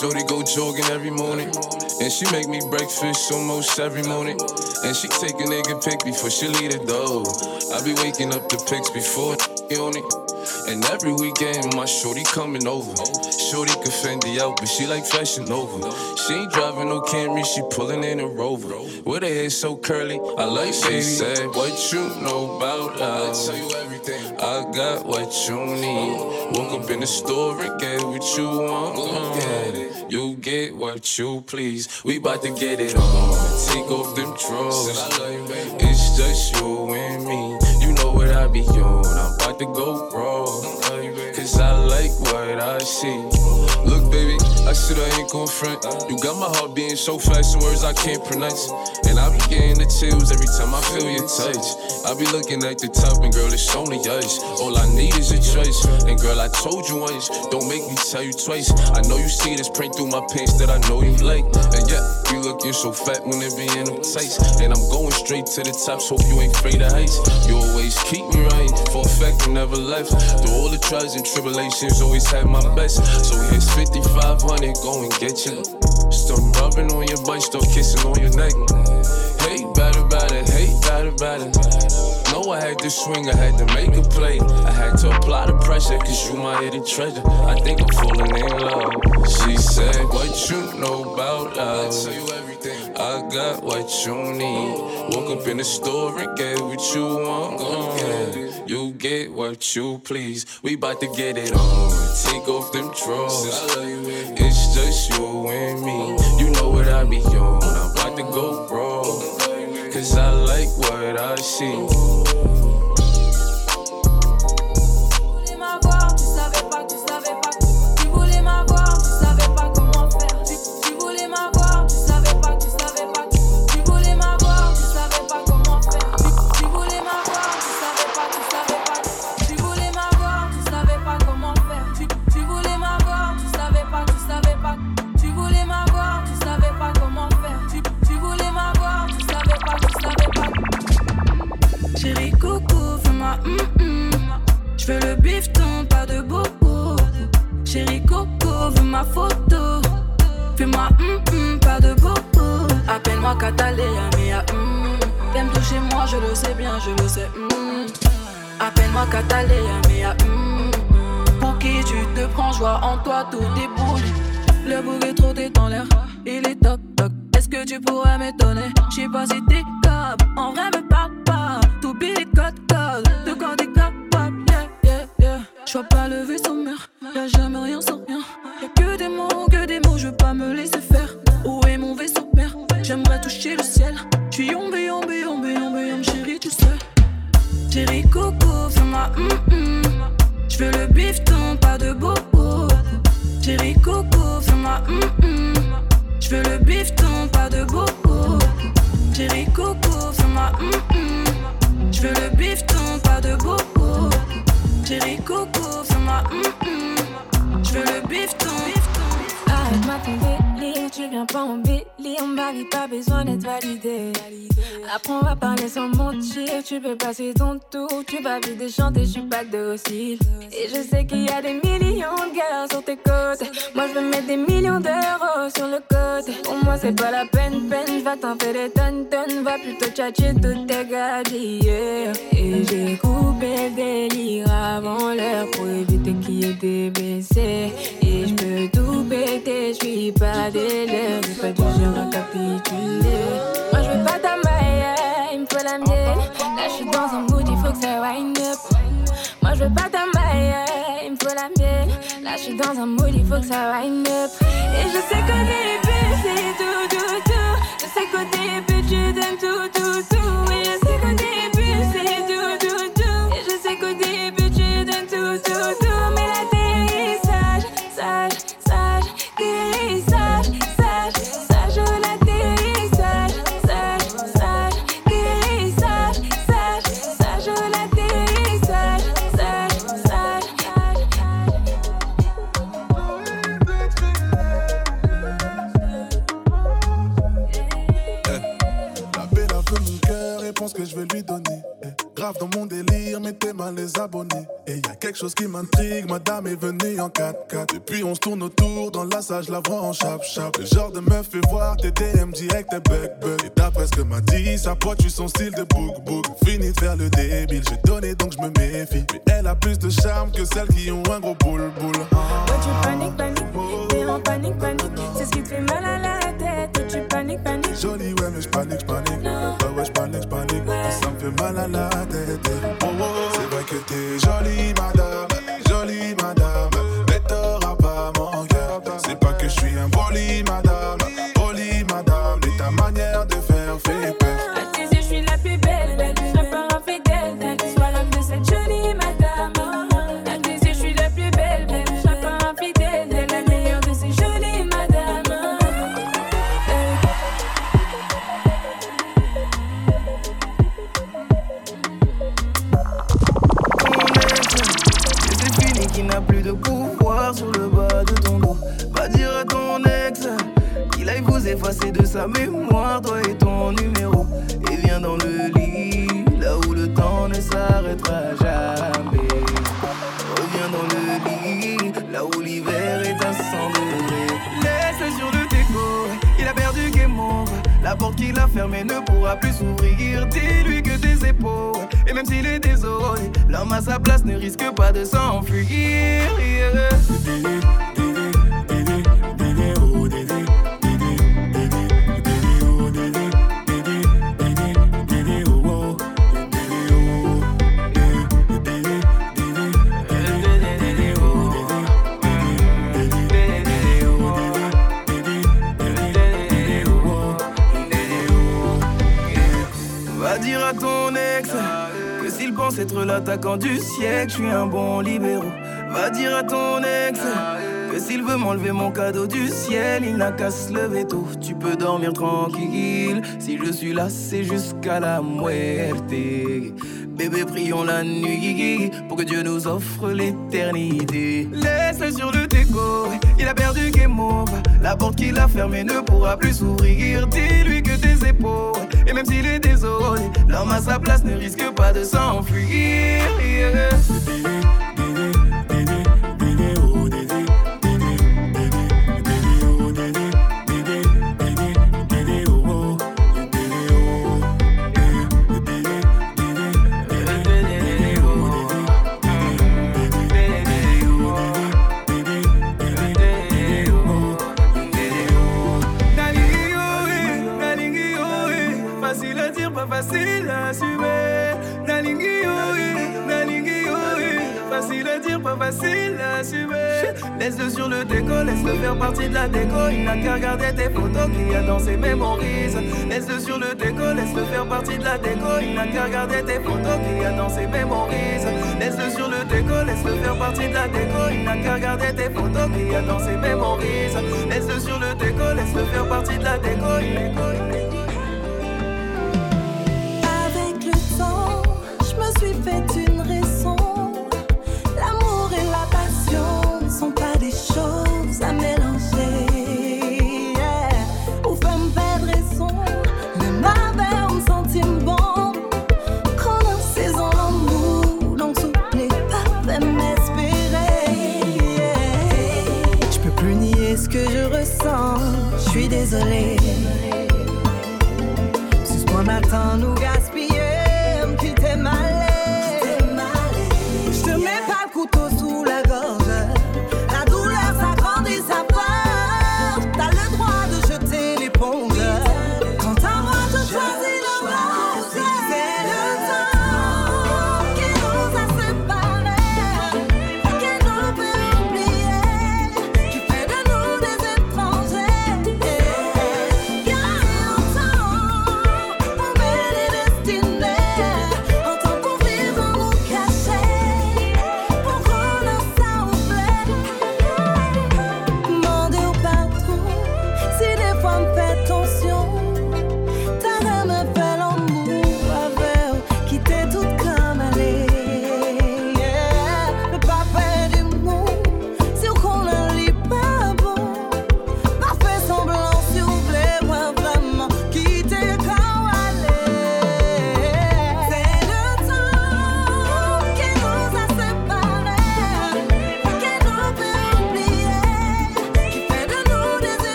Shorty go jogging every morning. And she make me breakfast almost every morning. And she take a nigga pic before she leave the door. I be waking up the pics before on it. And every weekend, my shorty coming over. Shorty can Fendi out, but she like fashion Nova. She ain't driving no Camry, she pulling in a Rover. With her hair so curly, I like she said, What you know about us? I tell you everything. I got what you need. Woke up in the store and get what you want. Uh, you get what you please. We bout to get it on. Take off them drawers. It's just you and me. You know what I be on. I'm about to go raw. Cause I like what I see. Look, I said I ain't gon' front. You got my heart beating so fast, words I can't pronounce. And I be getting the chills every time I feel your touch. I be looking at the top, and girl, it's only us. All I need is a choice. And girl, I told you once, don't make me tell you twice. I know you see this print through my pants that I know you like. And yeah, you looking so fat when it be in them tights. And I'm going straight to the top, so hope you ain't afraid of heights. You always keep never left. Through all the trials and tribulations, always had my best. So here's 5500, go and get you. Start rubbing on your butt, start kissing on your neck. Hey, better, better, hey, better, better. Know I had to swing, I had to make a play. I had to apply the pressure, cause you my hidden treasure. I think I'm falling in love. She said, What you know about us? I tell you everything. I got what you need. Woke up in the store and get what you want. You get what you please. We bout to get it on. Take off them drawers. It's just you and me. You know what I be on. I'm about to go raw. Cause I like what I see. Ma photo. Fais-moi hum hum, pas de bobo. Appelle-moi Catalina, mia hum. T'aimes toucher moi, je le sais bien, je le sais hum. Appelle-moi Catalina, mia hum. Pour qui tu te prends, joie en toi, tout déboule. Le bouc est trop dans l'air, il est toc toc. Est-ce que tu pourrais m'étonner? J'sais pas si t'es cop, en vrai me Bitch, nigga, I'm on bitch. Billet, on m'a pas besoin d'être validé. Après on va parler sans mentir, tu peux passer ton tour, tu vas vite chanter, je suis pas docile. Et je sais qu'il y a des millions de gars sur tes côtes. Moi je veux mettre des millions d'euros sur le côté. Pour moi c'est pas la peine, peine, va t'en faire des tonnes, tonnes, va plutôt tchatcher toutes tes gadgets. yeah. Et j'ai coupé le délire avant l'heure pour éviter qu'il y ait des baissés. Et je peux tout péter, je suis pas des lèvres, pas dû Moi je veux pas ta maille, il me faut la mienne. Là je suis dans un mood, il faut que ça wind up. Moi je veux pas ta maille, il me faut la mienne. Là je suis dans un mood, il faut que ça wind up. Et je sais qu'au début c'est tout, tout, tout. Je sais qu'au début tu donnes tout, chose qui m'intrigue, madame est venue en 4x4. Depuis on se tourne autour, dans la salle, je la vois en chap-chap. Le genre de meuf fait voir tes DM direct, tes bug bug. Et d'après ce que m'a dit, sa pote, tu son style de book book. Fini de faire le débile, j'ai donné donc je me méfie. Mais elle a plus de charme que celles qui ont un gros boule boule. Ouais, tu paniques, paniques, t'es en panique, panique. C'est ce qui te fait mal à la tête. Ouais, tu paniques, paniques. Jolie, ouais, mais je panique, je panique. Ouais, ouais, je panique, je panique. Ça me fait mal à la tête. Oh, oh, c'est vrai que t'es jolie, madame. Poli, madame. Poli, madame. Mais ta manière de faire fait peur. À tes yeux, je suis la plus belle, belle. Je serai pas infidèle. Sois l'homme de cette jolie madame. À tes yeux, je suis la plus belle, belle. Je pas infidèle. La meilleure de ces jolies madames. Et c'est fini qui n'a plus de pouvoir sur le effacer de sa mémoire, toi et ton numéro. Et viens dans le lit, là où le temps ne s'arrêtera jamais. Reviens dans le lit, là où l'hiver est à 100 degrés. Laisse-le sur le déco, il a perdu game over. La porte qu'il a fermée ne pourra plus s'ouvrir. Dis-lui que tes épaules, et même s'il est désolé, l'homme à sa place ne risque pas de s'enfuir. Être l'attaquant du siècle, je suis un bon libéraux. Va dire à ton ex que s'il veut m'enlever mon cadeau du ciel, il n'a qu'à se lever tôt. Tu peux dormir tranquille. Si je suis là, c'est jusqu'à la muerte. Bébé, prions la nuit pour que Dieu nous offre l'éternité. Laisse-le sur le il a perdu game over. La porte qu'il a fermée ne pourra plus s'ouvrir. Dis-lui que tes épaules, et même s'il est désolé, l'homme à sa place ne risque pas de s'enfuir. Partie de la déco. Il n'a qu'à regarder tes photos qu'il y a dans ses mémorises. Laisse-le sur le déco, laisse-le faire partie de la déco. Il n'a qu'à regarder tes photos qu'il y a dans ses mémorises. Laisse-le sur le déco, laisse-le faire partie de la déco. Il n'a qu'à regarder tes photos qu'il y a dans ses mémorises. Laisse-le sur le déco, laisse-le faire partie de la déco. Il easily.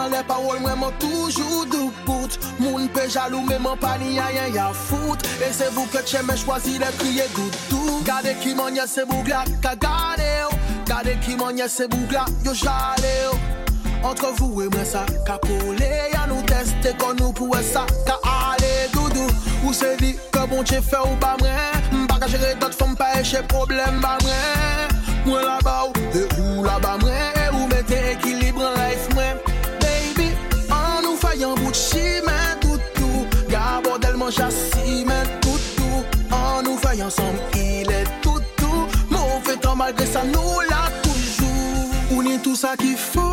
An le parol mwen mwen toujou dupout Moun pe jalou men mwen pa ni a yen ya fout. E se vou ke tche men chwazi de kriye goutou Gade ki mwen nye se bougla ka gade yo. Gade ki mwen nye se bougla yo jale yo. Entre vous et moi ça ka pole Ya nou teste kon nou pou e sa ka ale doudou. Ou se di ke bon tche fe ou ba mwen Mbaka jere dot fom pa eche problem ba mwen Mwen la ba ou e ou la ba mwen E ou mette ekil yon bout chimen toutou Gabo del manja simen toutou An nou fay ansom il e toutou Mouve tan malgre sa nou la toujou Ou ni tout sa ki fo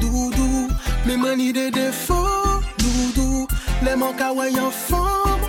doudou. Me mani de defo doudou. Le man ka wè yon fom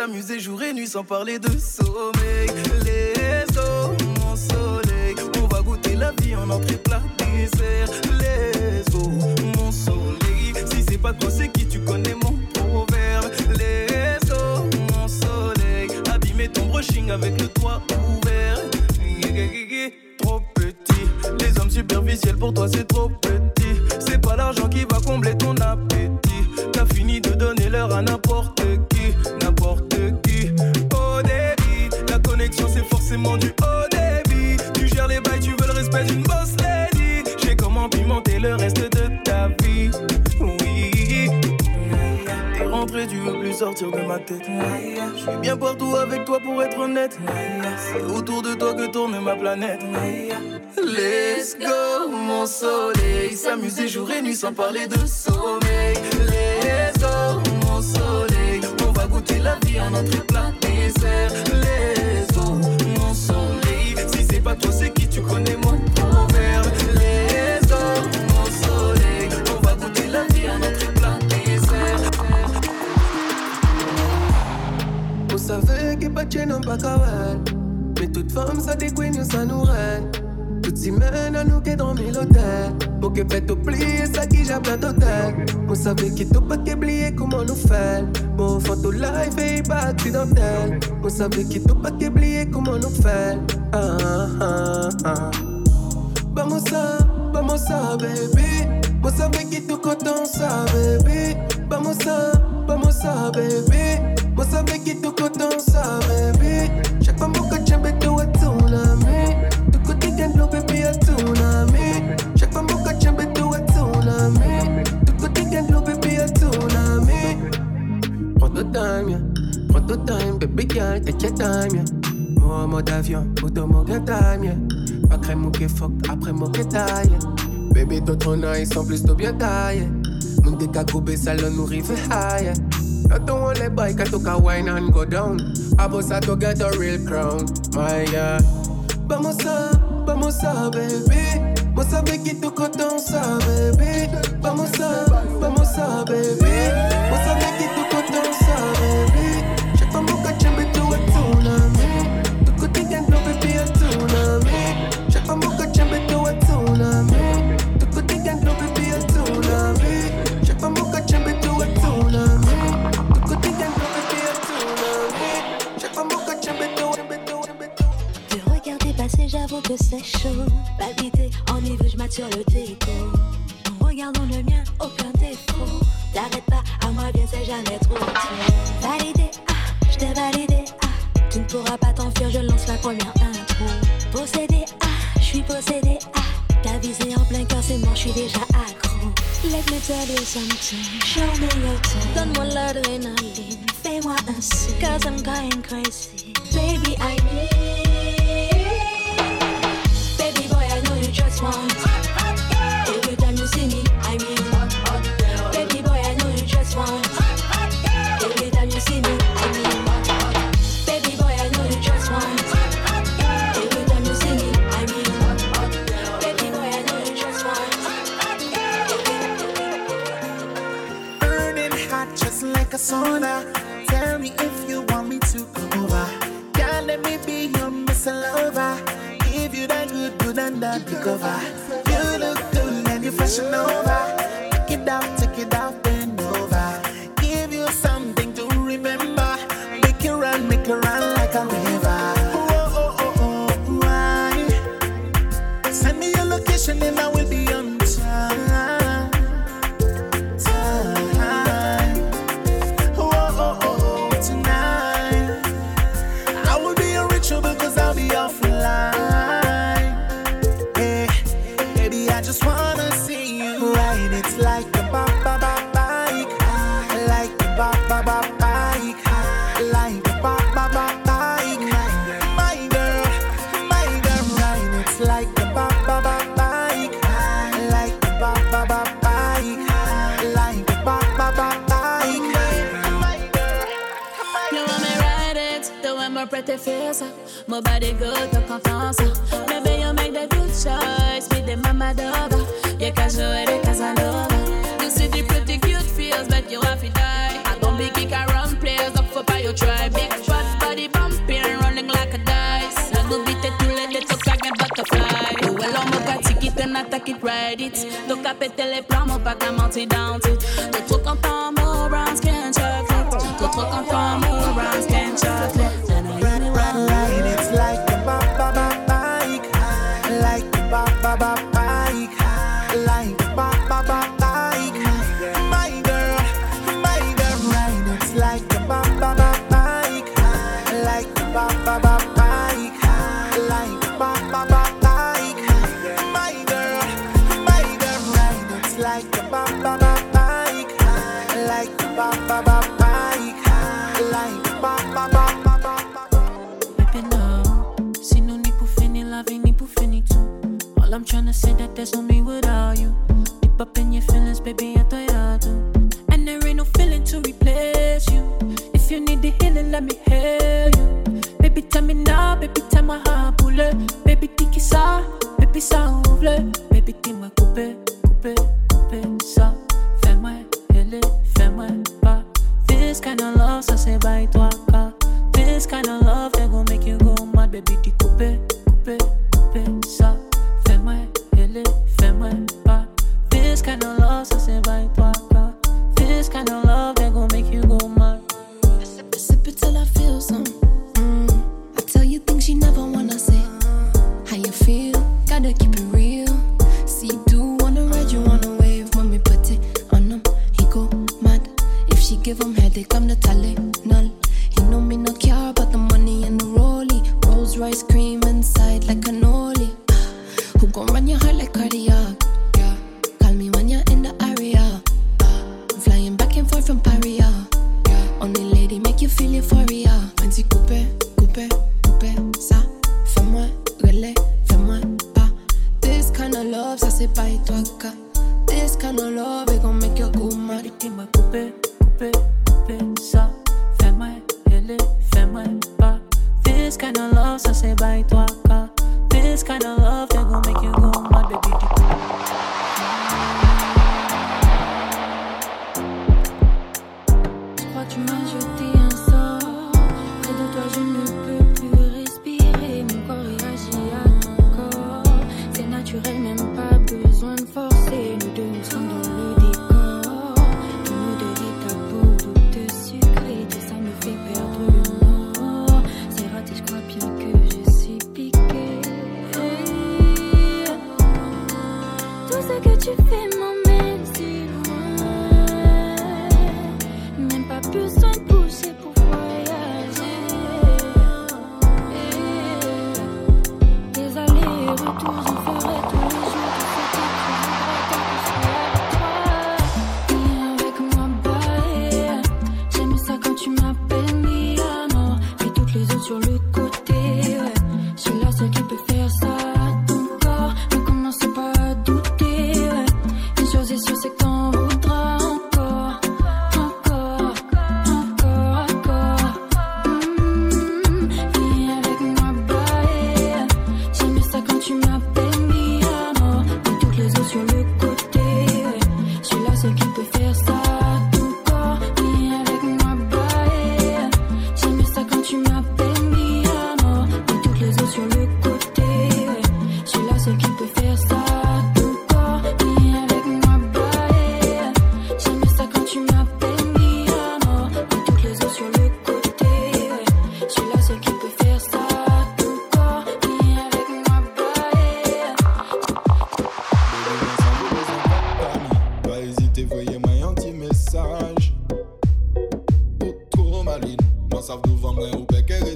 S'amuser jour et nuit sans parler de sommeil. Let's go, mon soleil. On va goûter la vie en entrée plat dessert. Let's pas c'est qui tu connais mon proverbe. Let's go, mon soleil. Abîmer ton brushing avec le toit ouvert. Trop petit. Les hommes superficiels pour toi, c'est trop petit. Sortir de ma tête. Je suis bien partout avec toi pour être honnête. C'est autour de toi que tourne ma planète. Let's go, mon soleil. S'amuser jour et nuit sans parler de sommeil. Let's go, mon soleil. On va goûter la vie en entrée plat dessert. Let's go, mon soleil. Si c'est pas toi, c'est qui tu connais mon Vous savez que pas de pas kawel Mais toute femme ça décoigne ça nous règne. Toute semaine à nous qui dormi l'hôtel. Pour que fait oublier ça qui j'ai plein d'hôtel Vous savez que tout pas qu'oublier comment nous fait Bon photo live et pas accidentel Vous savez que tout pas qu'oublier comment nous fait Ah ah ah ah. Vamos a, vamos a, baby. Vos savez que tu content ça, baby. Vamos a, vamos a, baby. Vos savez que tu content ça, baby. Chaque fois que tu me tu es tsunami. Tu côté gagne l'eau, baby, a tsunami. Chaque fois que tu me tu es tsunami. Tu côté gagne l'eau, baby, a tsunami. Prends ton time, yeah. Prends ton time, baby girl, take your time, yeah. Moi en mode avion, mon time, yeah. Pas crème ou que fuck, après mon taille. Baby, d'autres nice, en plus, bien. Mon high. Not the one let bike, I took a wine and go down. I was to get a real crown, my God. Vamos a, vamos a, baby. Vos savez que tu content ça, baby. Vamos a, vamos a, baby. Vos savez que tu content ça, baby. Que c'est chaud. Palpiter, enivré, je sur le déco. En regardant le mien, aucun défaut. T'arrêtes pas, à moi bien, c'est jamais trop tôt. Validé, ah, je t'ai validé, ah. Tu ne pourras pas t'enfuir, je lance la première intro. Possédé, ah, je suis possédé, ah. T'as visé en plein cœur, c'est mort, je suis déjà accro. Let me tell you something, show me your tongue. Donne-moi l'adrénaline, fais-moi un signe. Cause I'm going crazy. Baby, I need. you just want. Every time you see me, I mean. Baby boy, I know you just want. Every time you see me, I mean. Baby boy, I know you. Every time you see me, I. Baby boy, I know you. Burning hot, just like a sauna. up, you cover. You look good and you're fresh and over. Take it down, take it down. wet your face up. My body good to confiance up. Maybe you make the good choice. Be the mama dog. You can show it a Casanova. You see the pretty cute feels, but you have to die. I don't be kick around players up for by your tribe. Big fat body bumping, running like a dice. Not go beat it too late, they talk like a butterfly. Oh, well, I'm gonna take it and attack it, ride it. Donc the péter les plans, mon pas qu'à monter dans tout. T'es trop content, mon rounds can't chocolate. T'es trop content, mon rounds can't chocolate. tryna say that there's no me without you. Deep up in your feelings, baby, I thought I do. And there ain't no feeling to replace you. If you need the healing, let me heal you. Baby, tell me now, baby, tell my heart, boule. Baby, tiki ça, baby, ça ouvre. Baby, dis-moi couper.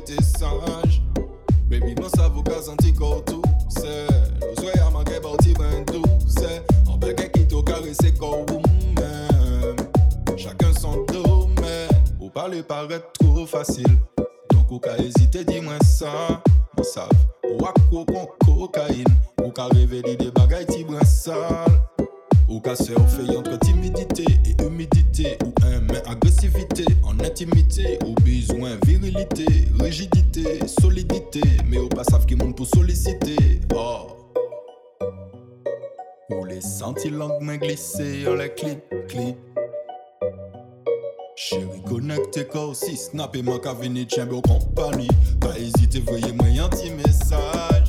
Rete sanj Baby, non sa vou ka santi koutou Se, lo zwe a manke bauti mwen tou Se, an pe kè ki to karese kou mèm Chacun son domaine. Ou pale paret trop facile. Donc ou ka hésiter di mwen sa Mwen sav, ou ko kon kokain Ou ka reveli de bagay ti brin Ou ka surfer entre timidité et humidité. Ou un mais agressivité en intimité. Ou besoin virilité, rigidité, solidité. Mais ou pas savent qui monde pour solliciter. Oh. Ou les senti langue main glissée en les clip clip Chérie connecté corps si snap à venir tien beau compagnie. Pas hésiter voyez moi un petit message Compagnie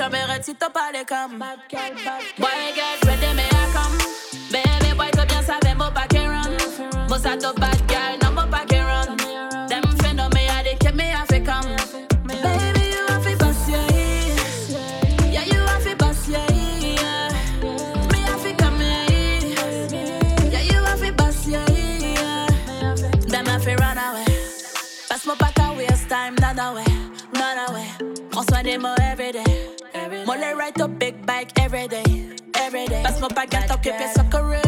i'm red to up all the cam. Girl. Boy, get ready, me I come. Baby, boy, tu bien savais, mon paquet run. Moi, ça te bad girl. Every day, every day. Passe mon bac à t'occuper sa carré.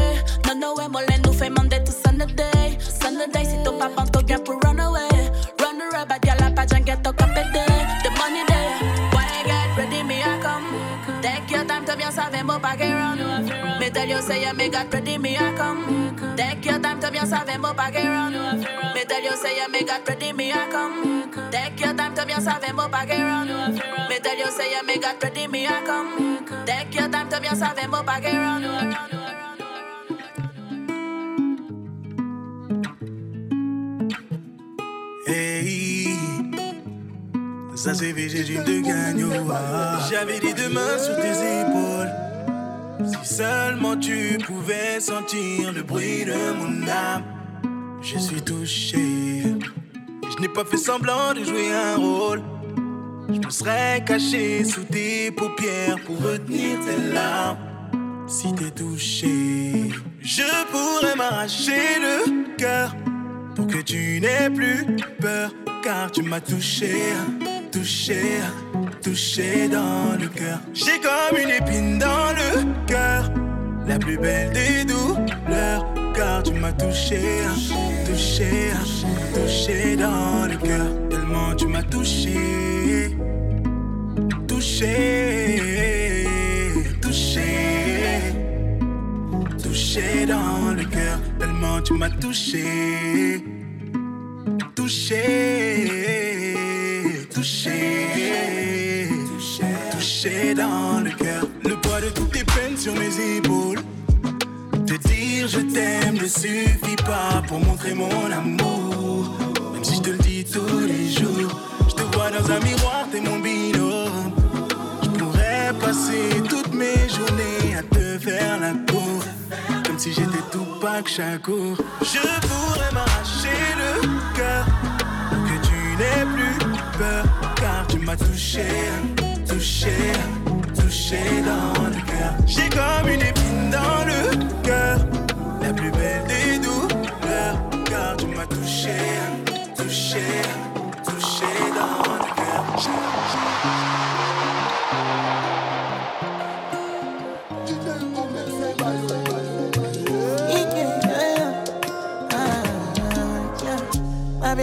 Non, non, ouais, moi, nous fait mander tout Sunday. Sunday, si ton papa t'en vient pour run away. Run away, bad girl, la page and get up day. The money there. Why get ready, me I come. Take your time to bien savoir mon back run. Me tell you, say, me got ready, me I come. Take your time to bien savoir mon back run. Me tell you, say, me got ready, me I come. To bien savoir mon back run. Me tell you, say, yeah, me got ready, me I come. Take your time to bien savoir mon back run. Hey, ça c'est Dream de Gagno. ah. J'avais les deux mains sur tes épaules. Si seulement tu pouvais sentir le bruit de mon âme, je suis touché. Je n'ai pas fait semblant de jouer un rôle. Je me serais caché sous tes paupières pour retenir tes larmes. Si t'es touché, je pourrais m'arracher le cœur pour que tu n'aies plus peur, car tu m'as touché, touché, touché dans le cœur. J'ai comme une épine dans le cœur, la plus belle des douleurs, car tu m'as touché, touché, touché dans le cœur. Tellement tu m'as touché, touché, touché, touché dans le cœur. Tellement tu m'as touché, touché, touché, touché dans le cœur. Le poids de toutes tes peines sur mes épaules. Te dire je t'aime ne suffit pas pour montrer mon amour. Te le dis tous les jours, je te vois dans un miroir, t'es mon binôme. Je pourrais passer toutes mes journées à te faire la cour. Comme si j'étais tout que chaque jour. Je pourrais m'arracher le cœur que tu n'aies plus peur. Car tu m'as touché, touché, touché dans le cœur. J'ai comme une épine dans le cœur, la plus belle des douleurs. Car tu m'as touché,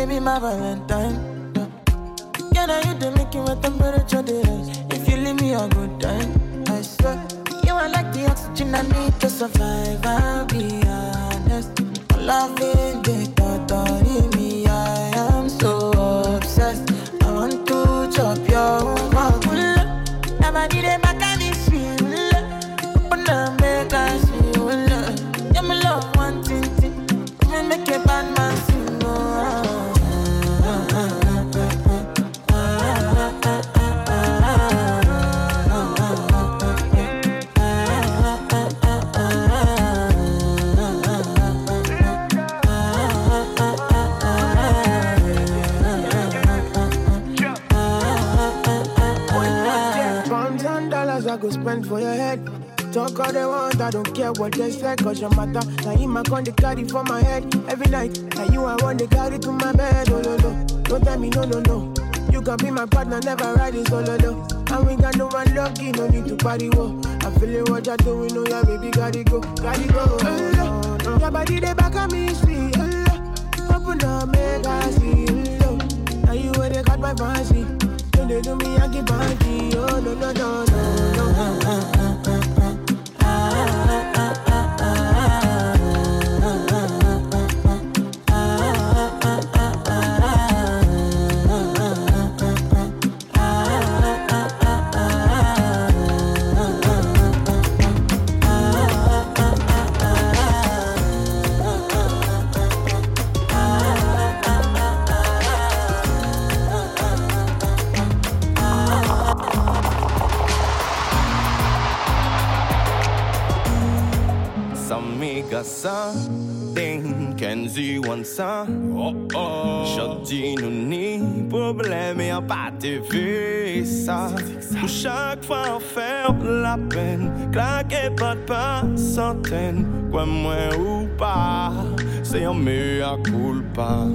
baby, my Valentine. Yeah, now you the making my temperature say, cause your matter. Now my con, they carry for my head every night. Now you I want, they carry to my bed, oh no, no. Don't tell me no, no, no. You can be my partner, never riding oh, solo, though. And we got no one lucky, no need to party, whoa. I'm feeling what you're doing, oh yeah, baby, gotta go, gotta go. Oh, no, no. Your body, they back on me, sweet, oh. Open up, make I see, oh, no. Now you where they got my fancy. When they do me, I keep banky, oh, no, no, no, no, no. Ça. Oh oh dis nous ni problème et en pas TV ça. Pour chaque fois on fait la peine. Claquer pas de pas centaine Quoi moins ou pas C'est un meilleur culpa.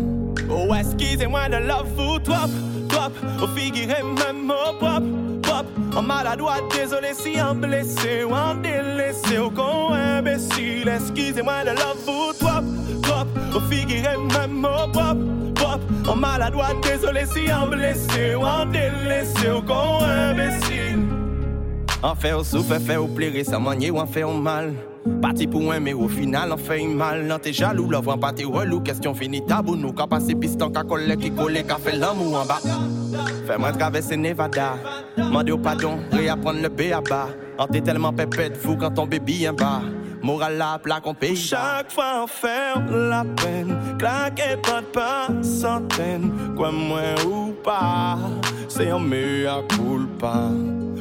Oh excusez-moi de love vous trop Trop Au figurez même au propre Pop, en maladroit, désolé si en blessé ou en délaissé. Ou con imbécile. Excusez-moi de love vous trop, au figuré même au pop, pop, en maladroit, désolé si en blessé ou en délaissé ou con imbécile. En fait, au souffle, fait au plaisir, ça manier ou en fait au mal. Parti pour un, mais au final, on fait mal. Non, t'es jaloux, l'ouvre en partie relou. Question finie, tabou, nous, qu'à passer piston, qu'à coller, qui coller, qu'à fait l'amour en bas. Fais-moi traverser Nevada. Mandez au pardon, réapprendre le B à bas. On t'es tellement pépette, fou quand ton bébé en bas. Moral la plaque, on paye. Chaque fois, on la peine. Claquer pas de pas, centaines. Quoi, moins ou pas. C'est un meilleur culpa.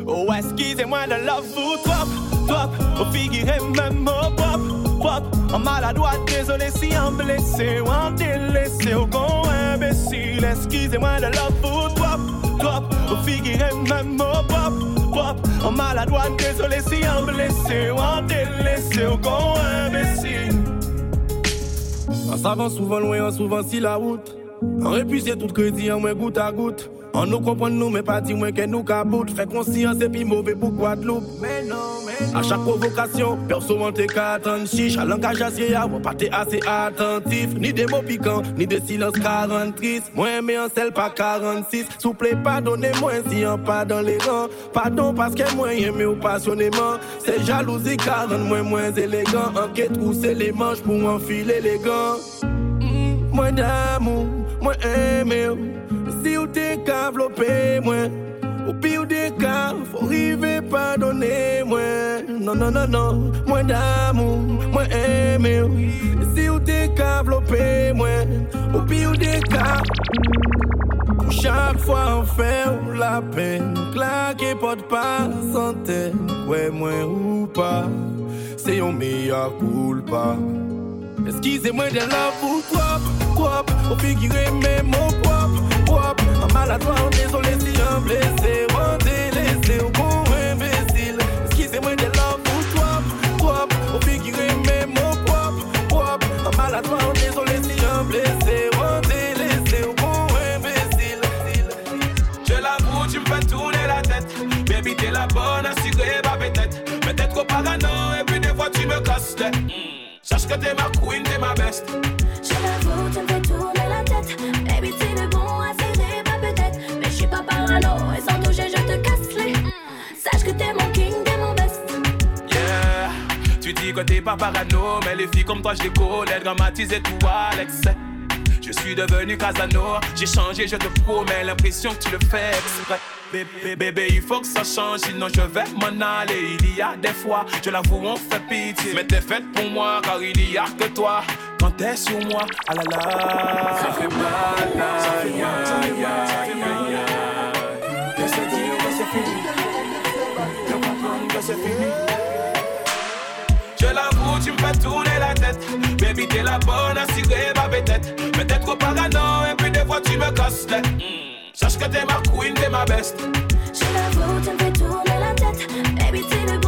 Oh, excusez-moi de love vous trop, trop. Au figuré même au pop, pop. En maladroit, désolé si en blessé ou en délaissé ou con imbécile. Excusez-moi de love vous trop, trop. Au figuré même au pop, En maladroit, désolé si en blessé ou en délaissé ou con imbécile. En savant souvent loin, en souvent si la route. En répuisé tout crédit, en moins goutte à goutte. En nous comprend nous, mais pas dire moins que nous caboute. Fait conscience et puis mauvais pour Guadeloupe. Mais non, À chaque provocation, perso on t'es qu'à attendre chiche. À langage acier, on pas t'es assez attentif. Ni des mots piquants, ni des silences 43. Moi, mais en sel pas 46. Souple, pardonnez-moi si on pas dans les rangs. Pardon parce que moi, aimé ou passionnément. C'est jalousie car rend moi moins élégant. Enquête trousser les manches pour enfiler les gants. Mm, Moi d'amour, moi aimé. Si ou t'es qu'enveloppé, moi. Au pire des cas, faut arriver pardonner, moi. Non, non, non, non. Moi d'amour, moi aimé. Si ou t'es qu'enveloppé, moi. Au pire des cas. Chaque fois on fait la peine, claquer porte pas centaine, ouais moi ou pas, c'est un meilleur culpa. Excusez-moi de la vous trop, trop, au même au propre, propre. En maladroit, on désolé si un blessé, on délaissé ou bon imbécile. Excusez-moi de la vous trop, trop, au figurer même au propre, propre. En maladroit, on désolé si un blessé, on délaissé ou bon imbécile. Je l'avoue, tu me fais tourner la tête. Baby, t'es la bonne, assurée, ma peut-être. Peut-être qu'au parano, et puis des fois tu me casses. Sache que t'es ma queen, t'es ma best. Que t'es pas parano, mais les filles comme toi, je les connais. Dramatiser tout, Alex. Je suis devenu Casano, j'ai changé, je te promets, l'impression que tu le fais exprès. Bébé, bébé, il faut que ça change, sinon je vais m'en aller. Il y a des fois, je l'avoue, on fait pitié. Mais t'es faite pour moi, car il y a que toi. Quand t'es sur moi, ah là là, ça fait mal, aïe, aïe, aïe, aïe, aïe. Je sais dire que c'est fini, comprends que c'est fini. L'avoue, tu me fais tourner la tête. Baby, t'es la bonne, assurée, ma bête. Peut-être trop parano, et puis des fois tu me casses tête. Sache que t'es ma queen, t'es ma best. Je l'avoue, tu me fais tourner la tête. Baby, tu le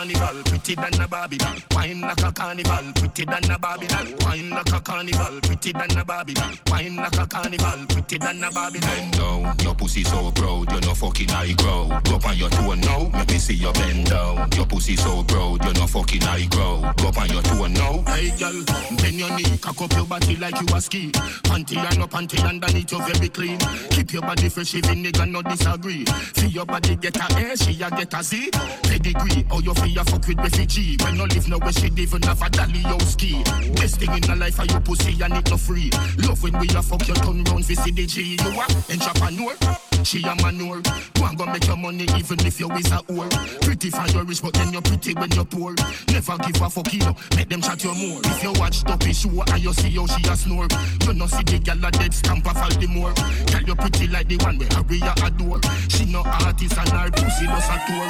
carnival, pretty than a Barbie doll. Wine like a carnival, pretty than a Barbie doll. Wine like a carnival, pretty than a Barbie doll. Wine like a carnival, pretty than a Barbie doll. Bend down, your pussy so proud, you're no fucking eye grow. Go on your toe now, let me see your bend down. Your pussy so proud, you're no fucking eye grow. Go on your toe now. Hey girl, bend your knee, cock up your body like you a ski. Panty and no panty underneath you very clean. Keep your body fresh even nigga no disagree. Feel your body get a A, she a get a Z. Pedigree, or you feel fuck with refugee. When no live nowhere, she even have a dolly yo ski. Best thing in the life of your pussy and it no free. Love when we a fuck your turn round for CDG. You a entrepreneur. She a manure. Go and go make your money even if you is a whore. Pretty for your rich, but then you're pretty when you're poor. Never give a fuck, you. Make them chat you more. If you watch Duppy show and you see how she a snore. You know see the gal a dead stamp of all the more. Tell you pretty like the one where Aria adore. She no artist and her pussy does a tour.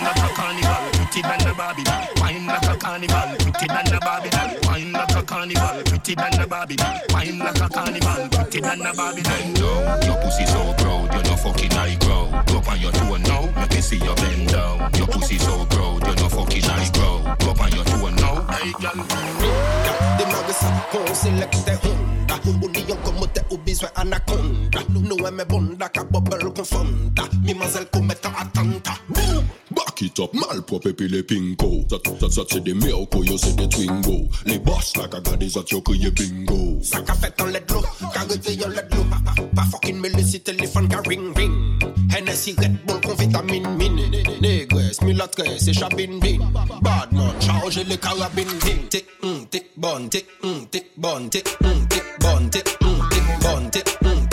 Like a carnival, pretty than the Barbie. Wine like a carnival, pretty than the Barbie. Wine like a carnival, pretty than the Barbie. Wine like a carnival, pretty than the Barbie. Bend down, your pussy so proud, you no fucking eye grow. Go up on your toe now, let me see your bend down. Your pussy so proud, you no fucking eye grow. Go up on your toe now. Hey girl, Demande ça, on sélecte Honda Union comme t'es ou besoin anaconda Nous aimons bonda, ka bubble confonda Mimazelle commettre attentat Boom Back it up, malpropre les pingo. C'est des miracles, yo, c'est des twingo. Les boss, la caga des autres, crié bingo. Ça qu'a fait en LED l'eau, qu'a rêvé en Pas, pas, pas fucking me laisser téléphone, qu'a ring ring. Hennessy Red Bull qu'on vitamine mine. Négresse, mille adresses et chabine bin. Badman, chargez les carabines ding. T'es un, hum, t'es bonne, t'es un, t'es bonne, t'es un, t'es bonne, t'es un, t'es bonne, t'es un, hum,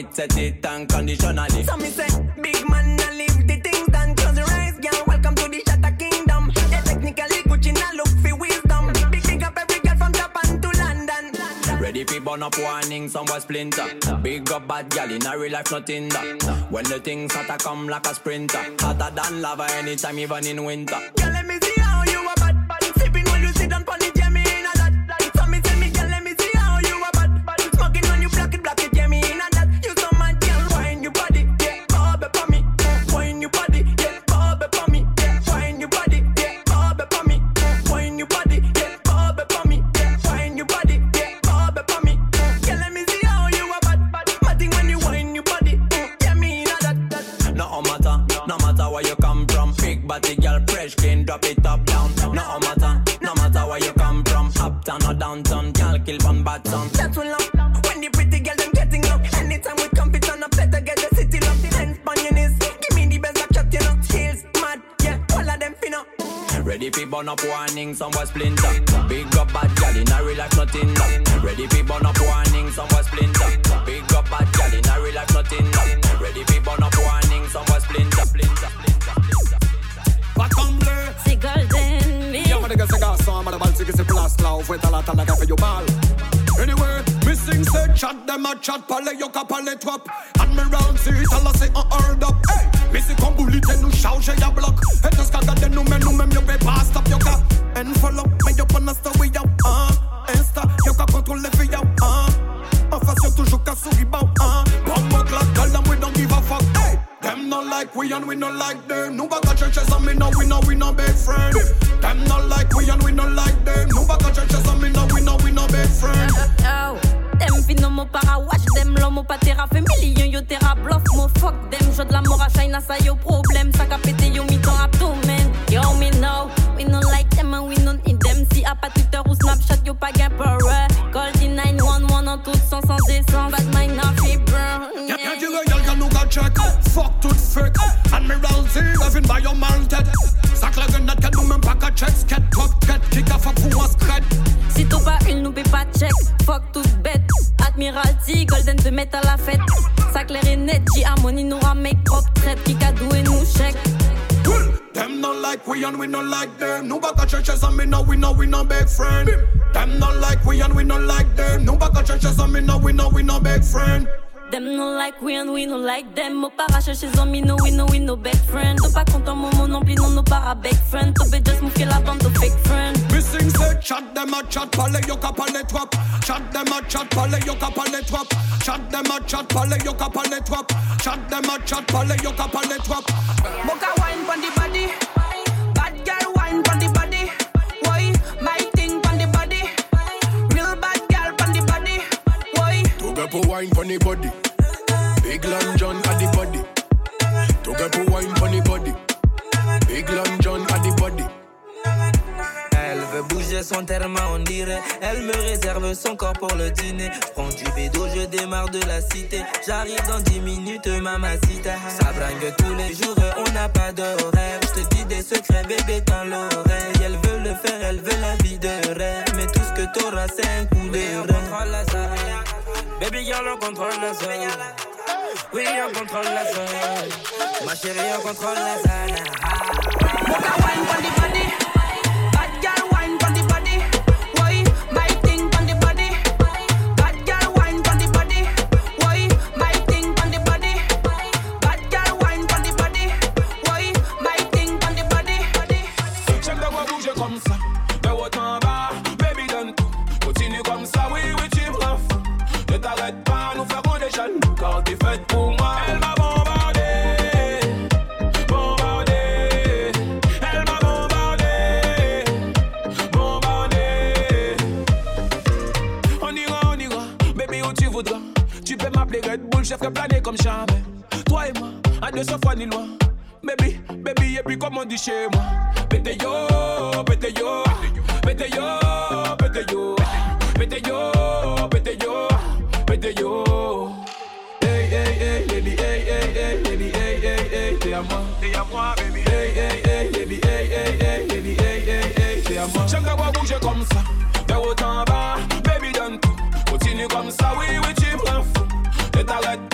it, set it unconditionally. So me say, big man, I leave the things done. Close your eyes, girl. Welcome to the Shatter Kingdom. Yeah, technically Gucci now look for wisdom. Big big up every girl from Japan to London. Ready for burn up warning, some boy splinter. Big up bad gal in a real life, nothing that. When the things hotter come like a sprinter. Hotter than lava anytime, even in winter. Girl, Ready for burn up warning, some boy splinter. Big up bad gal in a real life, nothing that. Ready for burn up warning, some boy splinter. Big up bad gal in a real life, nothing that. Ready for burn up warning, some boy splinter, splinter, splinter. C'est golden, mais. Y'a des gars, garçons, ma balle, c'est que c'est place là, on fait à la table, fait yo mal. Anyway, missing said chat them a chat pale yo ka me round Admiral all I say uh, an hard up. Hey, missing kon bully te nou change ya block. Et nos kaga de nou men nou men yo be past up yo ka. And follow me yo pon asta we yo. Ah, uh, uh, insta yo ka control le fi yo. Ah, uh, uh. en face yo toujours ka souri bout. Like we and we not like them. No back churches and me no we no we no best friend. Them not like we and we not like them. No back churches and me no we no we no best friend. Oh, oh. them fin no mo para watch them l'homme pas terra fait million yo terra bluff mo fuck them jeu de la mort China ça yo problème ça pété yo mi ton abdomen yo me know we no like them and we no need them si a pas Twitter ou Snapchat yo pas gain pour Call the 911 en toute sens sans descendre tout frick Admiral Z, even bei your mounted Sag lage net, ken nou men pakka checks Ket top ket, kika fok cool ass skret Si tou pa il nou pe pa check Fuck tout bet, Admiral Z Golden de met a la fet Sak lere net, ji amoni nou ramek Prop tret, kika dwe nou check Them not like we and we not like them. No back at churches and me no we no we no big friend. Them not like we and we not like them. No back at churches and me no we no we no big friend. Them no like we and we no like them. Au paracha chez amis, no we no we no big friend. T'es pas content, momo non plus, non, no para big friend. T'es just moufé la bande de fake friend. Missing say chat them a chat, parle yo ka parle trop. Chat them a chat, parle yo ka parle trop. Chat them a chat, parle yo ka parle trop. Chat them a chat, parle yo ka parle trop. Mocha wine pon the body. Pour wine pon the body. Big Long John at the body. To get pour wine pon the body. Big Long veut bouger son terme, on dirait. Elle me réserve son corps pour le dîner. Je prends du bédo, je démarre de la cité. J'arrive dans 10 minutes, mamacita. Ça bringue tous les jours, on n'a pas d'horaire. Je te dis des secrets, bébé, dans l'oreille. Elle veut le faire, elle veut la vie de rêve. Mais tout ce que t'auras, c'est un coup de rêve. contrôle la zone. Baby girl, on contrôle la zone. Oui, on contrôle la zone. Ma chérie, on contrôle la zone. Pon Planer comme jamais. Toi et moi, à 200 fois ni loin. Baby, baby, et puis comme on dit chez moi. Pété yo, pété yo, pété yo, pété yo, pété yo, pété yo, pété yo. Hey, hey, hey, baby, hey, hey, hey, baby, hey, hey, hey, t'es à moi, t'es à moi, baby. Hey, hey, hey, baby, hey, hey, hey, baby, hey, hey, hey, t'es à moi. J'aime comme ça, de haut en bas, baby donne tout. Continue comme ça, oui, oui, tu me rends fou. Ne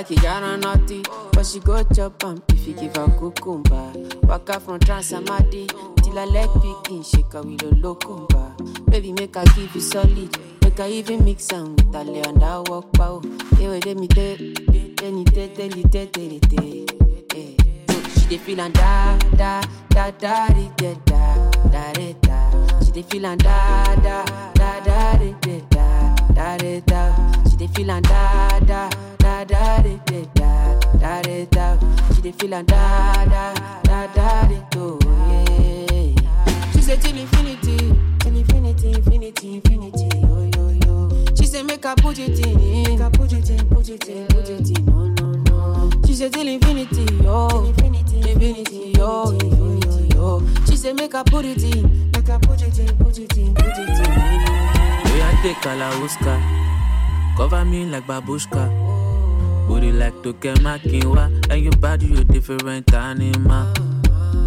like it, got on naughty, but she go chop am if you give her cucumber. Waka from Transamadi till her leg begin shake her with a locumba. Baby, make her give you solid, make her even mix am with her lay and her walk pow. Hey, wait, let me tell, tell me tell, tell me tell, tell me. She dey feel and da da da da da da da da da. She dey feel and da da da da da da da da. She dey feel and da da babushka. Booty like to get my quinoa, and your body you different animal.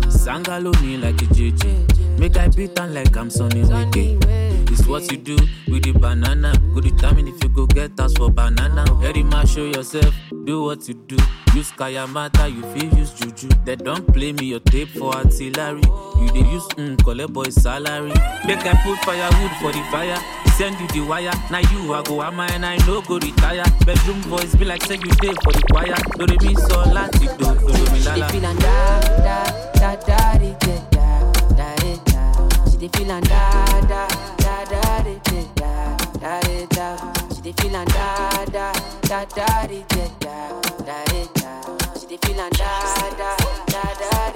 Sangalo me like a Gigi, make I beat on like I'm Sonny Wicked. It's what you do with the banana. Go determine if you go get us for banana. Very much show yourself, do what you do. Use Kayamata, you feel use Juju. They don't play me your tape for artillery. You they use mm, collect boy salary. Make I put firewood for the fire. Send you the wire. Now you I go am and I no go retire. Bedroom voice be like say you day for the choir. Do they mean so lati do do do me She lala. feel and da da da da da da da da. She dey feel and da da da da da. She dey feel and da da da da di, eh, da da da da. She dey feel and da da da da da.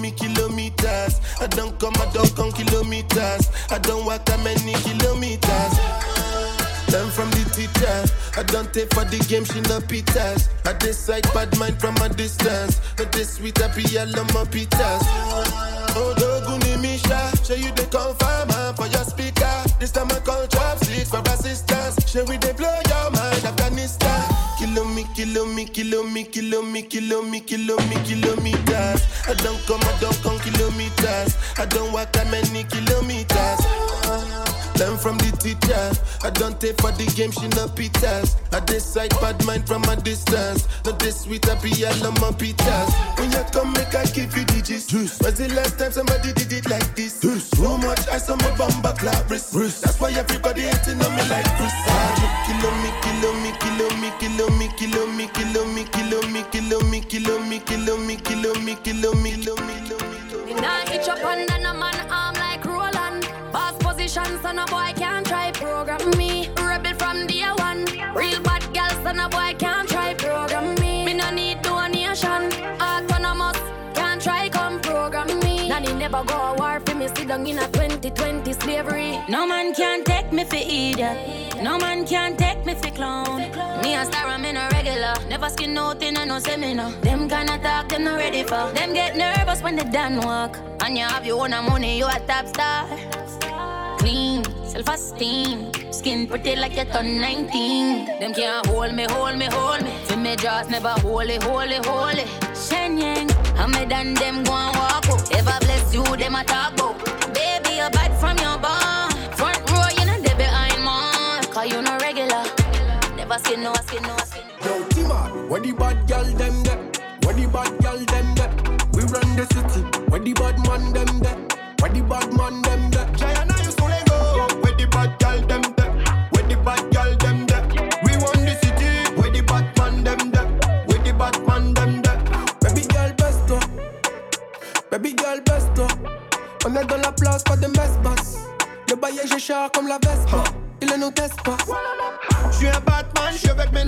Me, kilometers. I don't come, I don't come kilometers. I don't walk that many kilometers. Learn from the teacher. I don't take for the game, she no pitas. I decide bad mind from a distance. But this sweet I love my pitas. Oh, doguni mi teacher. Show you the confirm uh, for your speaker. This time I call chopsticks for assistance. Show we they blow your mind, Afghanistan. Kilo me, kilo me, kilo me, kilo me, kilo me, kilo me, kilometers. I don't come, I don't come kilometers. I don't walk that many kilometers. Learn from the teacher. I don't take for the game, she no pitas. I decide bad mind from a distance. Not this sweet, I be all on my pitas. When you come, make I give you digits. Was the last time somebody did it like this? Too much ice on my bumper clap wrist. That's why everybody hating on me like Chris. Kilo me, kilo me, kilo me, kilo me, kilo me, kilo me, kilo me, kilo me, kilo me, kilo me, kilo me, kilo me, kilo me, kilo me. Me nah itch up under Position, so no boy can't try program me. Rebel from day one. Real bad girl, so no boy can't try program me. Me no need donation. Autonomous, can't try come program me. Nanny never go a war for me. Sit down in a 2020 slavery. No man can take me for idiot. No man can take me for clown. Me a star, I'm in a regular. Never skin out in a no seminar. Them kinda talk, them not ready for. Them get nervous when they done work. And you have your own money, you a top star. Clean, self-esteem. Skin pretty like you turn 19. Them can't hold me, hold me, hold me. Feel me jaws never holy, holy, holy. Shen Yang, I'm done them go and walk out. Ever bless you, them a talk about. Baby, you bad from your barn. Front row, you know they behind man. Cause you no regular. Never skin no skin, no skin. Yo, Tima, where the bad girl them get? Where the bad girl them get? We run the city. Where the bad man them get? Where the bad man them comme la Vespa. Il ne nous teste pas. J'suis un Batman, j'suis avec mes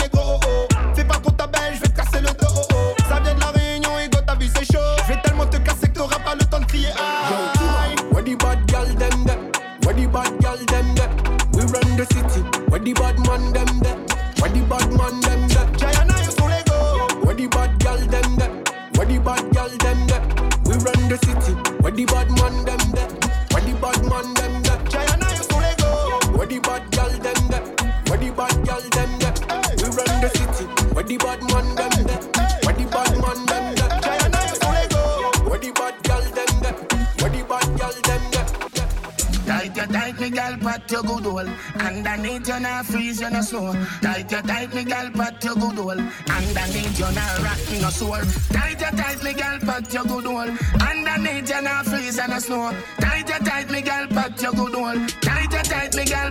snow. Tight you tight me gal pat your good hole. Underneath you not rock no sore Tight you tight me gal pat your good hole. Underneath you not freeze you no snow. Tight you tight me gal pat your good hole. Tight you tight me gal.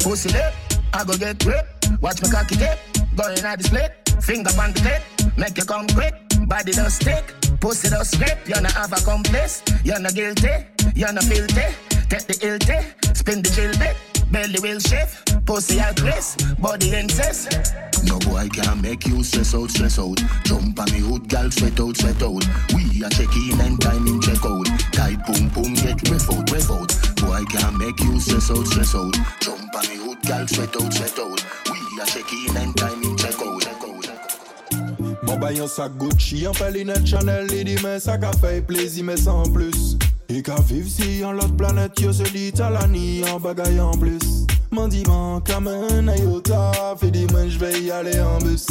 Pussy lip, I go get grip. Watch me cocky tip, going at the split. Finger on the clip, make you come quick. Body don't stick, pussy don't strip You not have a complice, you not guilty You not filthy, take the ill Spin the drill bit, belly will shift Pussy at risk, body incest No boy can make you stress out, stress out. Jump on me hood, gal, sweat out, sweat out. We a check in and time in check out. Tight boom boom, get ref out, ref out. Boy can make you stress out, stress out. Jump on me hood, gal, sweat out, sweat out. We a check in and time in check out, check out. Mon bail en sac Gucci, en Pelinette Chanel, il dit mais ça qu'a fait plaisir mais sans plus. Les gars vivent si on l'autre planète, yo se dit à la ni en bagaille en plus. M'a dit man, camène à yota, fai dimanche je vais y aller en bus.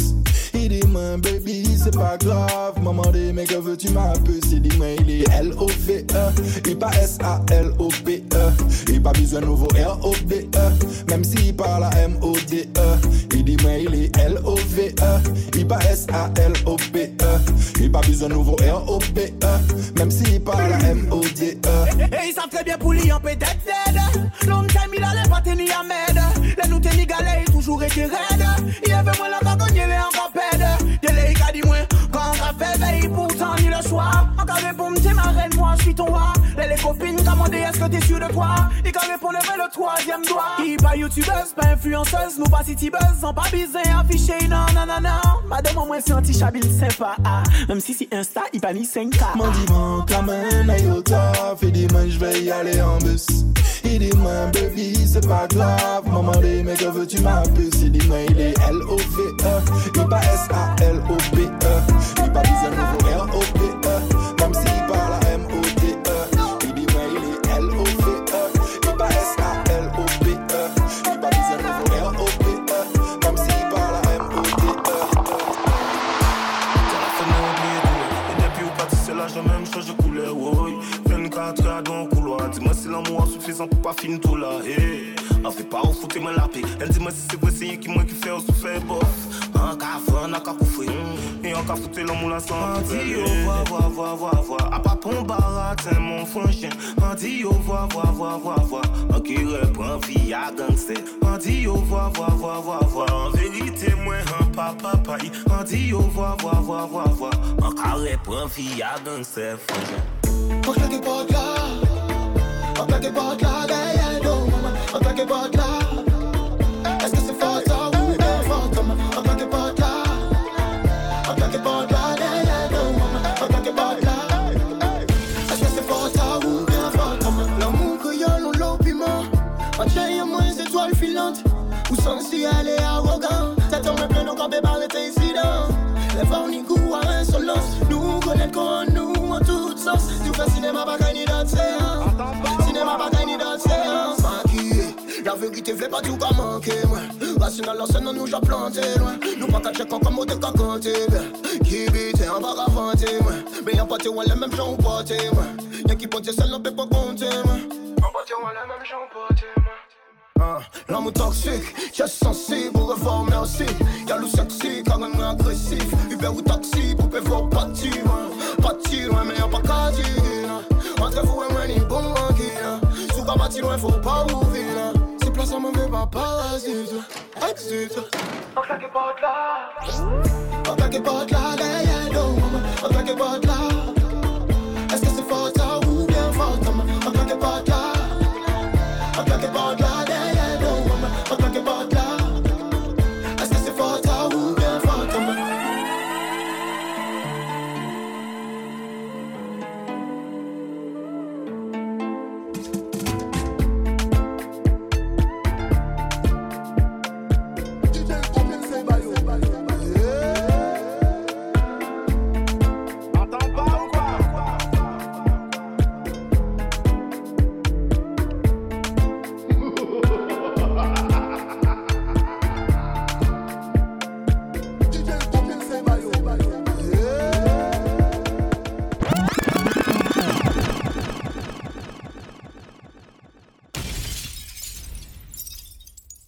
Dit moi baby c'est pas grave, maman dit mais que veux-tu ma puce? Il moi il est L-O-V-E, il pas S-A-L-O-P-E, il pas besoin de nouveau R-O-B-E, même s'il parle à M-O-D-E. Il dit moi il est L-O-V-E, il pas S-A-L-O-P-E, il pas besoin de nouveau R-O-B-E, même s'il parle à M-O-D-E. Et ils savent très bien pour lui en peut-être dead Long time il allait pas tenir à med Les nous tenir galère, il toujours été raide Il avait moins la T'es ma reine, moi je suis ton roi. Les, les copines commandent, est-ce que t'es sûr de toi? Il quand répondre, vers le troisième doigt. Il pas youtubeuse, pas influenceuse Nous pas city buzz, sans pas biser, affiché Non, non, non, non. Madame, moi c'est anti-chabille sympa ah. Même si c'est Insta, il pas ni 5K M'en dit man comme un iota, fait dit moi j'vais y aller en bus. Il dit moi baby c'est pas grave, maman dit mais que veux-tu ma puce? Il dit moi il est L-O-V-E, il pas S-A-L-O-P-E, il pas de nouveau R-O-P-E, sans pour pas finir tout là. Hey. On fait pas au foot et me la paix. Elle dit moi si c'est vrai, c'est qui moi qui fait au souffle bof. Un café, un a qu'à couffer. Et on qu'a foutu l'homme là sans dit au voir, voir, voir, voir, voir. A pas ton barat, c'est mon franchien. On dit au voir, voir, voir, voir, voir. On qui reprend vie à gangster. On dit au voir, voir, voir, voir, voir. En vérité, moi, un papa, paille. On dit au voir, voir, voir, voir, voir. On qui reprend vie à gangster, franchien. On claque pas de là. On. On pas de là. Est-ce que c'est fort ou bien fort, maman? On de là. On. On. Est-ce que c'est fort ou bien fort, maman? L'amour tien y'a moins étoiles filantes. Arrogant. Par les incidents. Les ni à insolence. Nous connaître qu'on nous en toutes sortes. Tu fais cinéma, pas gagner dans vérité, fait pas tout qu'à manquer, moi. Rationnel, la scène, nous j'ai planté, loin. Nous pas qu'à checker comme on te qu'à compter, Qui bite, en bas à vanter, moi. Mais y'a pas de ouais, les mêmes gens portés, moi. Y'a qui porte celle, on peut pas compter, moi. En pas de ouais, les mêmes gens portés, moi. Ah, L'amour toxique, j'ai aussi. Y'a le sexy, carrément agressif. Uber ou taxi, pour pouvoir partir. Partir loin, mais y'a pas qu'à dire. Entre vous et moi, ni bon loin, faut pas ouvrir. mais ça me met pas parasite. Exit. I'm talking about love. I'm talking about love. Yeah, yeah, no. I'm.